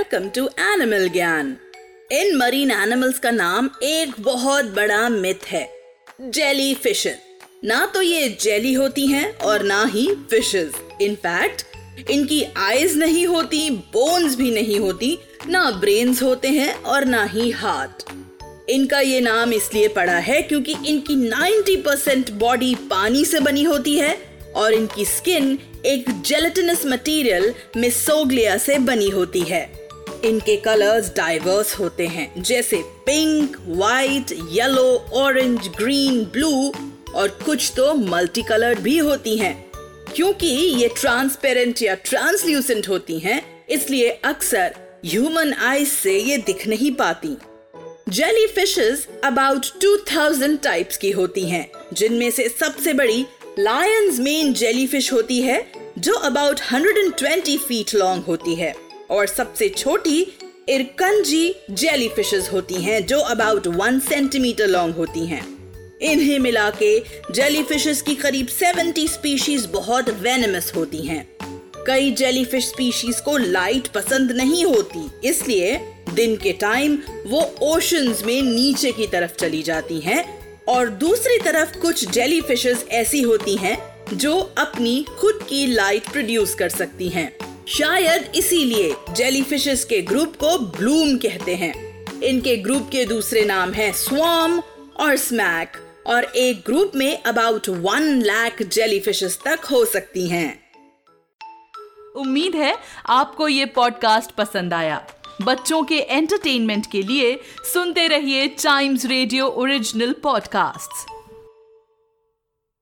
Welcome to animal ज्ञान in marine animals का नाम एक बहुत बड़ा मिथ है जेली फिशेस ना तो ये जेली होती हैं और ना ही फिशेस इनफैक्ट इनकी आईज नहीं होती बोन्स भी नहीं होती, ना ब्रेन्स होते हैं और ना ही हार्ट इनका ये नाम इसलिए पड़ा है क्योंकि इनकी 90 परसेंट बॉडी पानी से बनी होती है और इनकी स्किन एक जेलेटिनस मटेरियल मिसोग्लिया से बनी होती है। इनके कलर्स डाइवर्स होते हैं, जैसे pink white yellow orange green blue और कुछ तो मल्टी कलर्ड भी होती हैं। क्योंकि ये ट्रांसपेरेंट या ट्रांसल्यूसेंट होती हैं, इसलिए अक्सर ह्यूमन आईज से ये दिख नहीं पाती। जेली फिशेज अबाउट 2000 टाइप्स की होती हैं, जिनमें से सबसे बड़ी लायंस मेन जेलीफिश होती है, जो अबाउट 120 फीट लॉन्ग होती है। और सबसे छोटी इरकंजी जेलीफिशेस होती हैं, जो अबाउट वन सेंटीमीटर लॉन्ग होती हैं। इन्हें मिला के जेलीफिशेस की करीब 70 स्पीशीज बहुत वेनमस होती हैं। कई जेलीफिश स्पीशीज को लाइट पसंद नहीं होती, इसलिए दिन के टाइम वो ओशंस में नीचे की तरफ़ चली जाती हैं और दूसरी तरफ़ कुछ जेली फिशेज ऐसी होती हैं, जो अपनी खुद की लाइट प्रोड्यूस कर सकती हैं। शायद इसीलिए जेली फिशेज के ग्रुप को ब्लूम कहते हैं। इनके ग्रुप के दूसरे नाम है स्वाम और स्मैक और एक ग्रुप में about one lakh jelly fishes तक हो सकती हैं। उम्मीद है आपको ये पॉडकास्ट पसंद आया। बच्चों के एंटरटेनमेंट के लिए सुनते रहिए टाइम्स रेडियो ओरिजिनल पॉडकास्ट्स